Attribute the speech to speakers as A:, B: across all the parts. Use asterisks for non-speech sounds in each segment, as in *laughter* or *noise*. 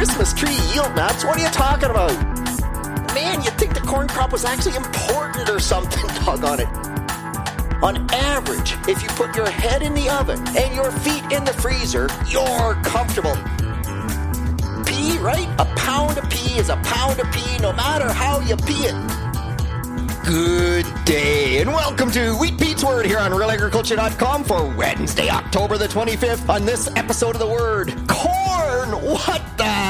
A: Christmas tree yield maps? What are you talking about? Man, you'd think the corn crop was actually important or something, *laughs* doggone it. On average, if you put your head in the oven and your feet in the freezer, you're comfortable. P, right? A pound of P is a pound of P no matter how you pee it. Good day, and welcome to Wheat Pete's Word here on RealAgriculture.com for Wednesday, October the 25th. On this episode of The Word, corn! What the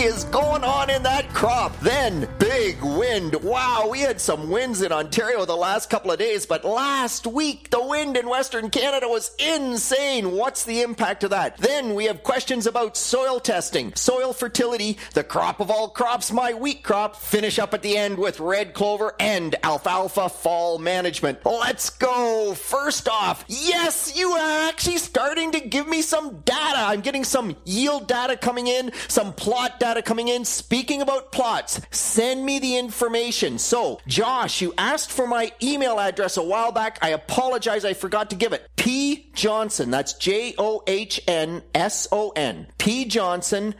A: is going on in that crop? Then, big wind. Wow, we had some winds in Ontario the last couple of days, but last week, the wind in Western Canada was insane. What's the impact of that? Then, we have questions about soil testing, soil fertility, the crop of all crops, my wheat crop. Finish up at the end with red clover and alfalfa fall management. Let's go. First off, yes, you are actually starting to give me some data. I'm getting some yield data coming in, some plot data coming in. Speaking about plots, send me the information. So, Josh, you asked for my email address a while back. I apologize, I forgot to give it. P Johnson, that's J O H N S O N. P Johnson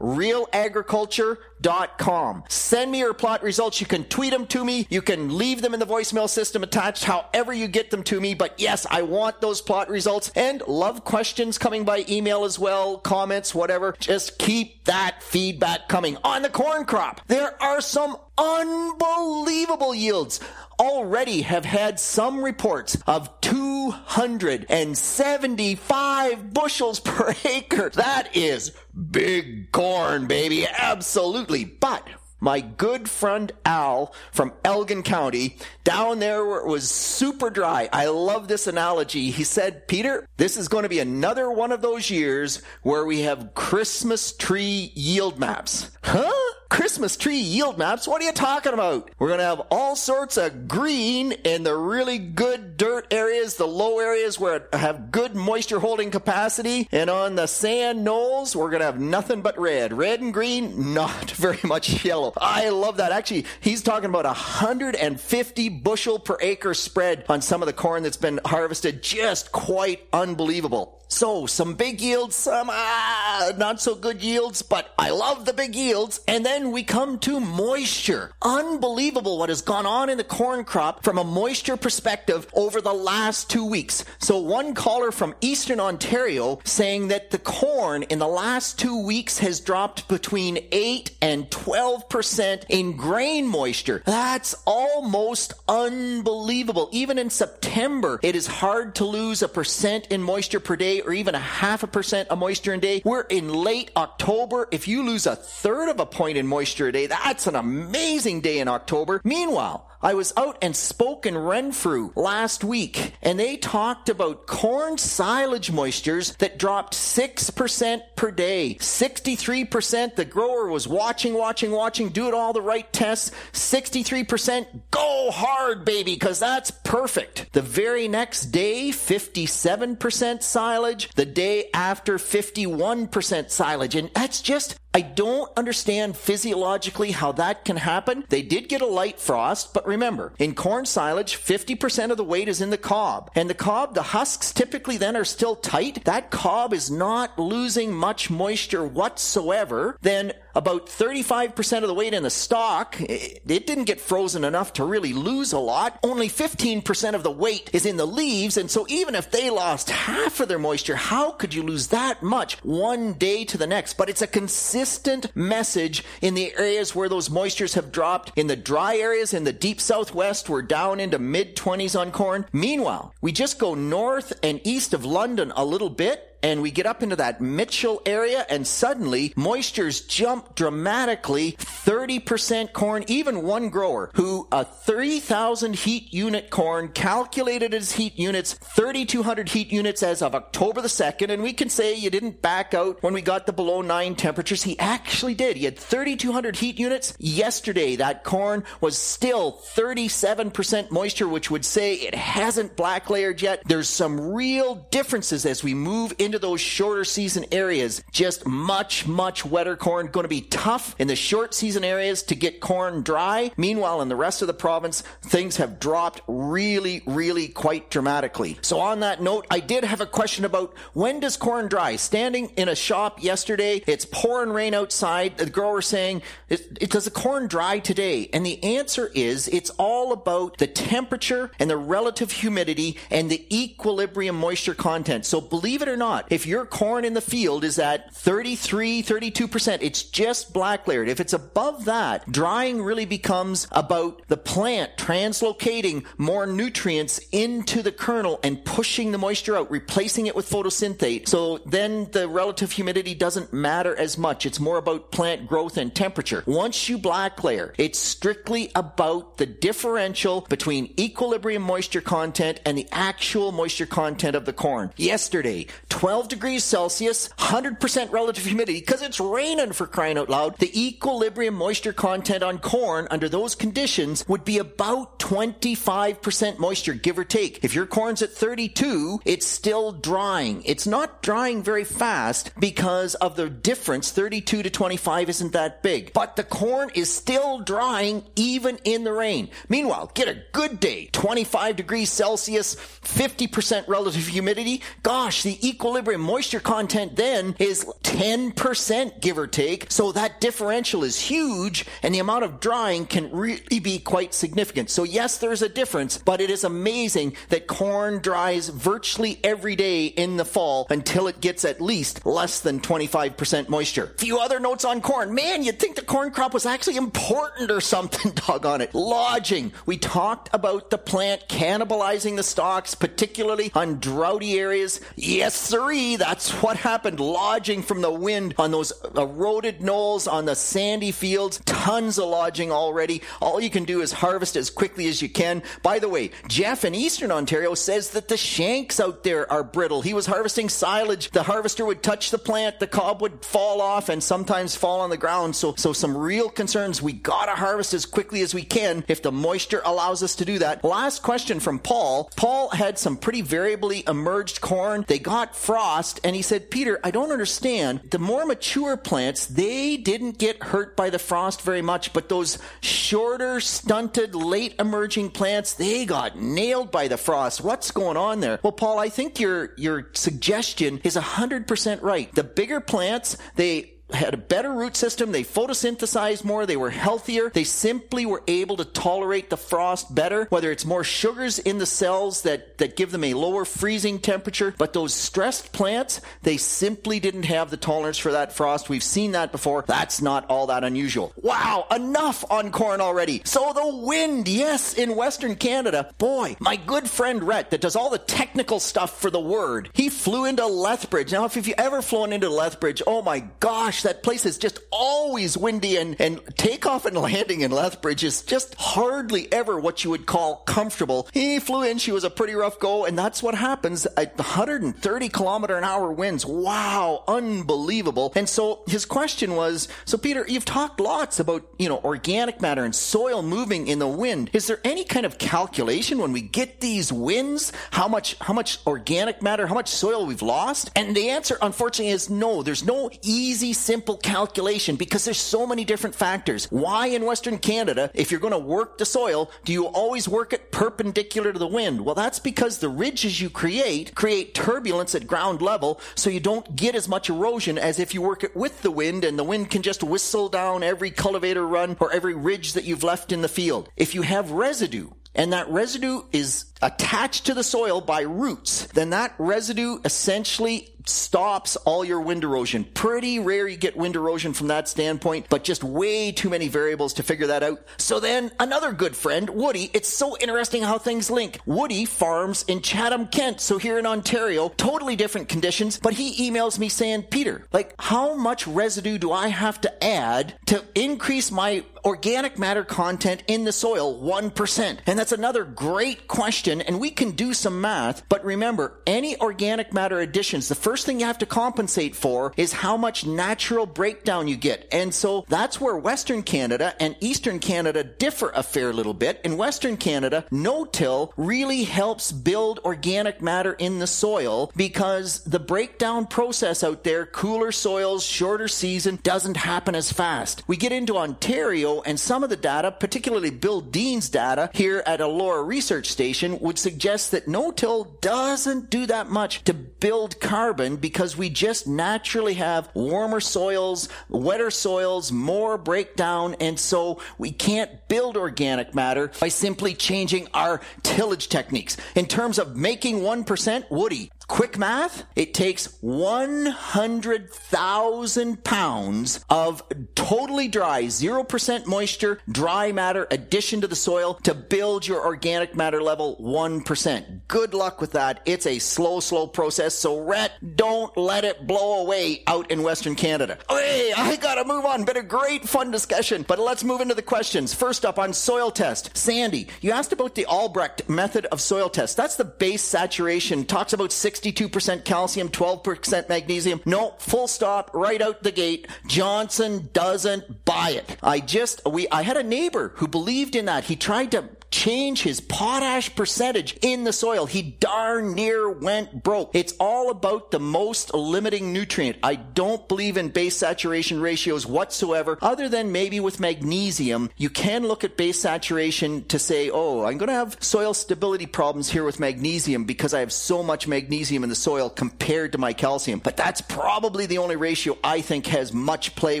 A: realagriculture.com. Send me your plot results. You can tweet them to me. You can leave them in the voicemail system attached, however you get them to me. But yes, I want those plot results and love questions coming by email as well, comments, whatever. Just keep that feedback coming. On the corn crop, there are some unbelievable yields already have had some reports of 275 bushels per *laughs* acre. That is big corn, baby. Absolutely. But my good friend Al from Elgin County, down there where it was super dry. I love this analogy. He said, Peter, this is going to be another one of those years where we have Christmas tree yield maps. Huh? Christmas tree yield maps? What are you talking about? We're going to have all sorts of green in the really good dirt areas, the low areas where have good moisture holding capacity. And on the sand knolls, we're going to have nothing but red. Red and green, *laughs* not very much yellow. I love that. Actually, he's talking about 150 bushel per acre spread on some of the corn that's been harvested. Just quite unbelievable. So, some big yields, some ah, not so good yields, but I love the big yields. And then we come to moisture. Unbelievable what has gone on in the corn crop from a moisture perspective over the last two weeks. So, one caller from Eastern Ontario saying that the corn in the last two weeks has dropped between 8 and 12% in grain moisture. That's almost unbelievable. Even in September, it is hard to lose a percent in moisture per day or even a half a percent of moisture in day. We're in late October. If you lose a third of a point in moisture a day, that's an amazing day in October. Meanwhile, I was out and spoke in Renfrew last week, and they talked about corn silage moistures that dropped 6% per day. 63%, the grower was watching, watching, watching, doing all the right tests. 63%, go hard, baby, because that's perfect. The very next day, 57% silage. The day after, 51% silage. And that's just I don't understand physiologically how that can happen. They did get a light frost, but remember, in corn silage, 50% of the weight is in the cob. And the cob, the husks typically then are still tight. That cob is not losing much moisture whatsoever. Then about 35% of the weight in the stalk, it didn't get frozen enough to really lose a lot. Only 15% of the weight is in the leaves. And so even if they lost half of their moisture, how could you lose that much one day to the next? But it's a consistent message in the areas where those moistures have dropped. In the dry areas in the deep southwest, we're down into mid 20s on corn. Meanwhile, we just go north and east of London a little bit and we get up into that Mitchell area and suddenly moistures jump dramatically 30% corn even one grower who a 3000 heat unit corn calculated his heat units 3200 heat units as of October the 2nd and we can say you didn't back out when we got the below 9 temperatures. He actually did. He had 3200 heat units. Yesterday that corn was still 37% moisture which would say it hasn't black layered yet. There's some real differences as we move in into those shorter season areas, just much, much wetter corn. Going to be tough in the short season areas to get corn dry. Meanwhile, in the rest of the province, things have dropped really, really quite dramatically. So on that note, I did have a question about when does corn dry? Standing in a shop yesterday, it's pouring rain outside. The grower saying, it, it, does the corn dry today? And the answer is it's all about the temperature and the relative humidity and the equilibrium moisture content. So believe it or not, if your corn in the field is at 33, 32%, it's just black layered. If it's above that, drying really becomes about the plant translocating more nutrients into the kernel and pushing the moisture out, replacing it with photosynthate. So then the relative humidity doesn't matter as much. It's more about plant growth and temperature. Once you black layer, it's strictly about the differential between equilibrium moisture content and the actual moisture content of the corn. Yesterday, 12 degrees Celsius, 100% relative humidity, because it's raining for crying out loud. The equilibrium moisture content on corn under those conditions would be about 25% moisture, give or take. If your corn's at 32, it's still drying. It's not drying very fast because of the difference. 32 to 25 isn't that big. But the corn is still drying even in the rain. Meanwhile, get a good day. 25 degrees Celsius, 50% relative humidity. Gosh, the equilibrium moisture content then is 10%, give or take. So that differential is huge and the amount of drying can really be quite significant. So yes, there's a difference, but it is amazing that corn dries virtually every day in the fall until it gets at least less than 25% moisture. Few other notes on corn. Man, you'd think the corn crop was actually important or something, *laughs* doggone it. Lodging. We talked about the plant cannibalizing the stalks, particularly on droughty areas. Yes, that's what happened. Lodging from the wind on those eroded knolls, on the sandy fields. Tons of lodging already. All you can do is harvest as quickly as you can. By the way, Jeff in Eastern Ontario says that the shanks out there are brittle. He was harvesting silage. The harvester would touch the plant, the cob would fall off and sometimes fall on the ground. So, so some real concerns. We gotta harvest as quickly as we can if the moisture allows us to do that. Last question from Paul. Paul had some pretty variably emerged corn. They got frost and he said, Peter, I don't understand. The more mature plants, they didn't get hurt by the frost very much, but those shorter, stunted, late emerging plants, they got nailed by the frost. What's going on there? Well, Paul, I think your, your suggestion is 100% right. The bigger plants, they had a better root system. They photosynthesized more. They were healthier. They simply were able to tolerate the frost better, whether it's more sugars in the cells that, that give them a lower freezing temperature. But those stressed plants, they simply didn't have the tolerance for that frost. We've seen that before. That's not all that unusual. Wow, enough on corn already. So the wind, yes, in Western Canada. Boy, my good friend Rhett that does all the technical stuff for the word, he flew into Lethbridge. Now, if you've ever flown into Lethbridge, oh my gosh, gosh, that place is just always windy and, and takeoff and landing in Lethbridge is just hardly ever what you would call comfortable. He flew in, she was a pretty rough go, and that's what happens at 130 kilometer an hour winds. Wow, unbelievable. And so his question was, so Peter, you've talked lots about, you know, organic matter and soil moving in the wind. Is there any kind of calculation when we get these winds, how much, how much organic matter, how much soil we've lost? And the answer, unfortunately, is no. There's no easy simple calculation because there's so many different factors. Why in Western Canada, if you're going to work the soil, do you always work it perpendicular to the wind? Well, that's because the ridges you create create turbulence at ground level, so you don't get as much erosion as if you work it with the wind and the wind can just whistle down every cultivator run or every ridge that you've left in the field. If you have residue, and that residue is attached to the soil by roots, then that residue essentially stops all your wind erosion. Pretty rare you get wind erosion from that standpoint, but just way too many variables to figure that out. So then another good friend, Woody, it's so interesting how things link. Woody farms in Chatham, Kent. So here in Ontario, totally different conditions, but he emails me saying, Peter, like how much residue do I have to add to increase my organic matter content in the soil 1%? And that's another great question, and we can do some math, but remember, any organic matter additions, the first thing you have to compensate for is how much natural breakdown you get. And so that's where Western Canada and Eastern Canada differ a fair little bit. In Western Canada, no-till really helps build organic matter in the soil because the breakdown process out there, cooler soils, shorter season, doesn't happen as fast. We get into Ontario and some of the data, particularly Bill Deen's data here at Elora Research Station, would suggest that no-till doesn't do that much to build carbon because we just naturally have warmer soils, wetter soils, more breakdown, and so we can't build organic matter by simply changing our tillage techniques. In terms of making 1%, Woody, Quick math, it takes 100,000 pounds of totally dry, 0% moisture, dry matter addition to the soil to build your organic matter level 1%. Good luck with that. It's a slow, slow process. So, Rhett, don't let it blow away out in Western Canada. Hey, I gotta move on. Been a great, fun discussion, but let's move into the questions. First up on soil test. Sandy, you asked about the Albrecht method of soil test. That's the base saturation. Talks about 62% calcium, 12% magnesium. No, full stop, right out the gate. Johnson doesn't buy it. I just, we, I had a neighbor who believed in that. He tried to change his potash percentage in the soil. He darn near went broke. It's all about the most limiting nutrient. I don't believe in base saturation ratios whatsoever, other than maybe with magnesium. You can look at base saturation to say, oh, I'm going to have soil stability problems here with magnesium because I have so much magnesium in the soil compared to my calcium. But that's probably the only ratio I think has much play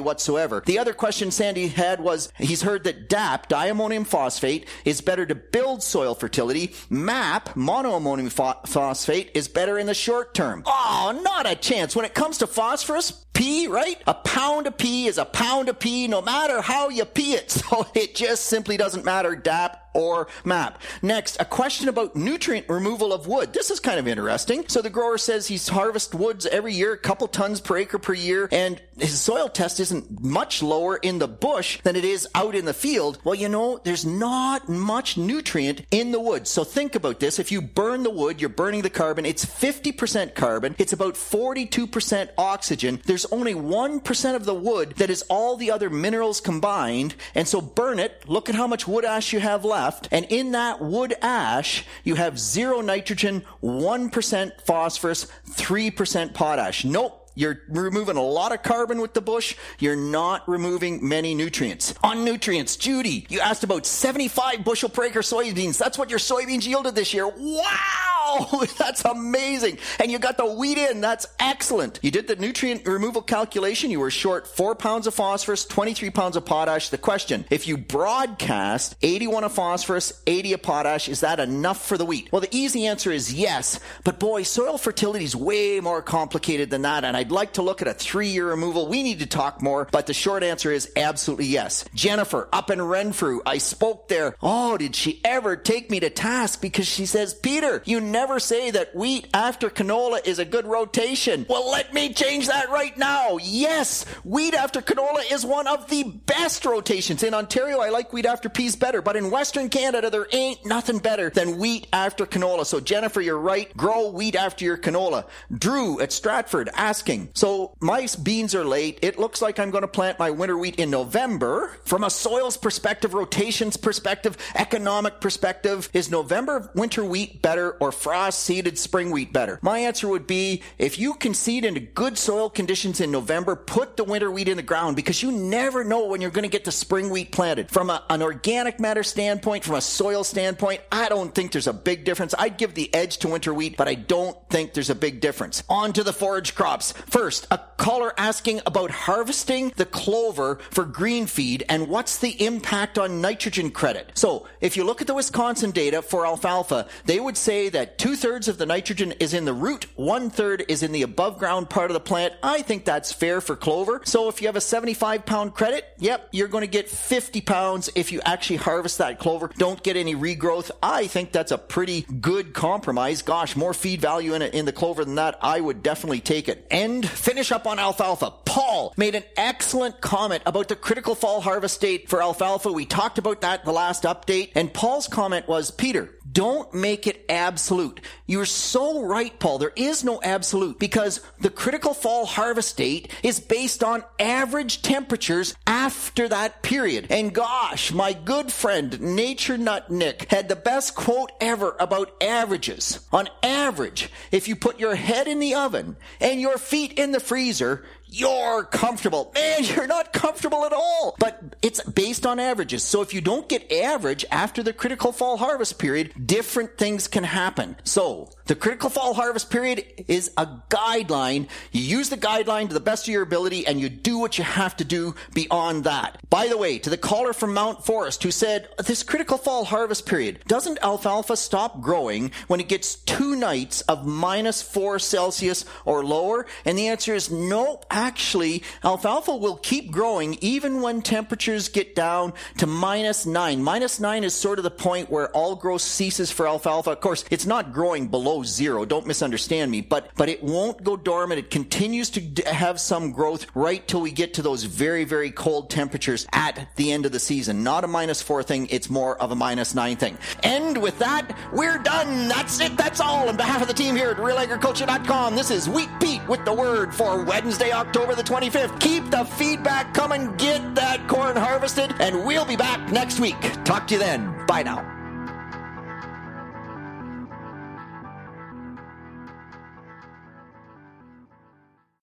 A: whatsoever. The other question Sandy had was he's heard that DAP, diammonium phosphate, is better better to build soil fertility. MAP, monoammonium phosphate, is better in the short term. Oh, not a chance. When it comes to phosphorus, P, right? A pound of P is a pound of P no matter how you pee it. *laughs* So it just simply doesn't matter. DAP or MAP. Next, a question about nutrient removal of wood. This is kind of interesting. So the grower says he's harvest woods every year, a couple tons per acre per year, and his soil test isn't much lower in the bush than it is out in the field. Well, you know, there's not much nutrient in the wood. So think about this. If you burn the wood, you're burning the carbon. It's 50% carbon. It's about 42% oxygen. There's only 1% of the wood that is all the other minerals combined. And so burn it. Look at how much wood ash you have left left. And in that wood ash, you have zero nitrogen, 1% phosphorus, 3% potash. Nope. You're removing a lot of carbon with the bush. You're not removing many nutrients. On nutrients, Judy, you asked about 75 bushel per acre soybeans. That's what your soybeans yielded this year. Wow! Oh, *laughs* that's amazing. And you got the wheat in. That's excellent. You did the nutrient removal calculation. You were short four pounds of phosphorus, 23 pounds of potash. The question, if you broadcast 81 of phosphorus, 80 of potash, is that enough for the wheat? Well, the easy answer is yes. But boy, soil fertility is way more complicated than that. And I'd like to look at a three year removal. We need to talk more, but the short answer is absolutely yes. Jennifer up in Renfrew, I spoke there. Oh, did she ever take me to task because she says, Peter, you never say that wheat after canola is a good rotation. Well, let me change that right now. Yes, wheat after canola is one of the best rotations. In Ontario, I like wheat after peas better, but in Western Canada, there ain't nothing better than wheat after canola. So Jennifer, you're right. Grow wheat after your canola. Drew at Stratford asking. So my beans are late. It looks like I'm going to plant my winter wheat in November. From a soils perspective, rotations perspective, economic perspective, is November winter wheat better or frost seeded spring wheat better? My answer would be if you can seed into good soil conditions in November, put the winter wheat in the ground because you never know when you're going to get the spring wheat planted. From a, an organic matter standpoint, from a soil standpoint, I don't think there's a big difference. I'd give the edge to winter wheat, but I don't think there's a big difference. On to the forage crops. First, a caller asking about harvesting the clover for green feed and what's the impact on nitrogen credit. So, if you look at the Wisconsin data for alfalfa, they would say that that two thirds of the nitrogen is in the root, one third is in the above ground part of the plant. I think that's fair for clover. So if you have a 75 pound credit, yep, you're going to get 50 pounds if you actually harvest that clover. Don't get any regrowth. I think that's a pretty good compromise. Gosh, more feed value in, it, in the clover than that. I would definitely take it. And finish up on alfalfa. Paul made an excellent comment about the critical fall harvest date for alfalfa. We talked about that the last update. And Paul's comment was, Peter, don't make it absolute. You're so right, Paul. There is no absolute because the critical fall harvest date is based on average temperatures after that period. And gosh, my good friend Nature Nut Nick had the best quote ever about averages. On average, if you put your head in the oven and your feet in the freezer, you're comfortable. Man, *laughs* you're not comfortable at all. But it's based on averages. So if you don't get average after the critical fall harvest period, different things can happen. So the critical fall harvest period is a guideline. You use the guideline to the best of your ability and you do what you have to do beyond that. By the way, to the caller from Mount Forest who said, this critical fall harvest period, doesn't alfalfa stop growing when it gets two nights of minus four Celsius or lower? And the answer is nope actually, alfalfa will keep growing even when temperatures get down to minus nine. Minus nine is sort of the point where all growth ceases for alfalfa. Of course, it's not growing below zero. Don't misunderstand me, but, but it won't go dormant. It continues to have some growth right till we get to those very, very cold temperatures at the end of the season. Not a minus four thing. It's more of a minus nine thing. And with that, we're done. That's it. That's all. On behalf of the team here at realagriculture.com, this is Wheat Pete with the word for Wednesday, October October the 25th. Keep the feedback coming. Get that corn harvested, and we'll be back next week. Talk to you then. Bye now.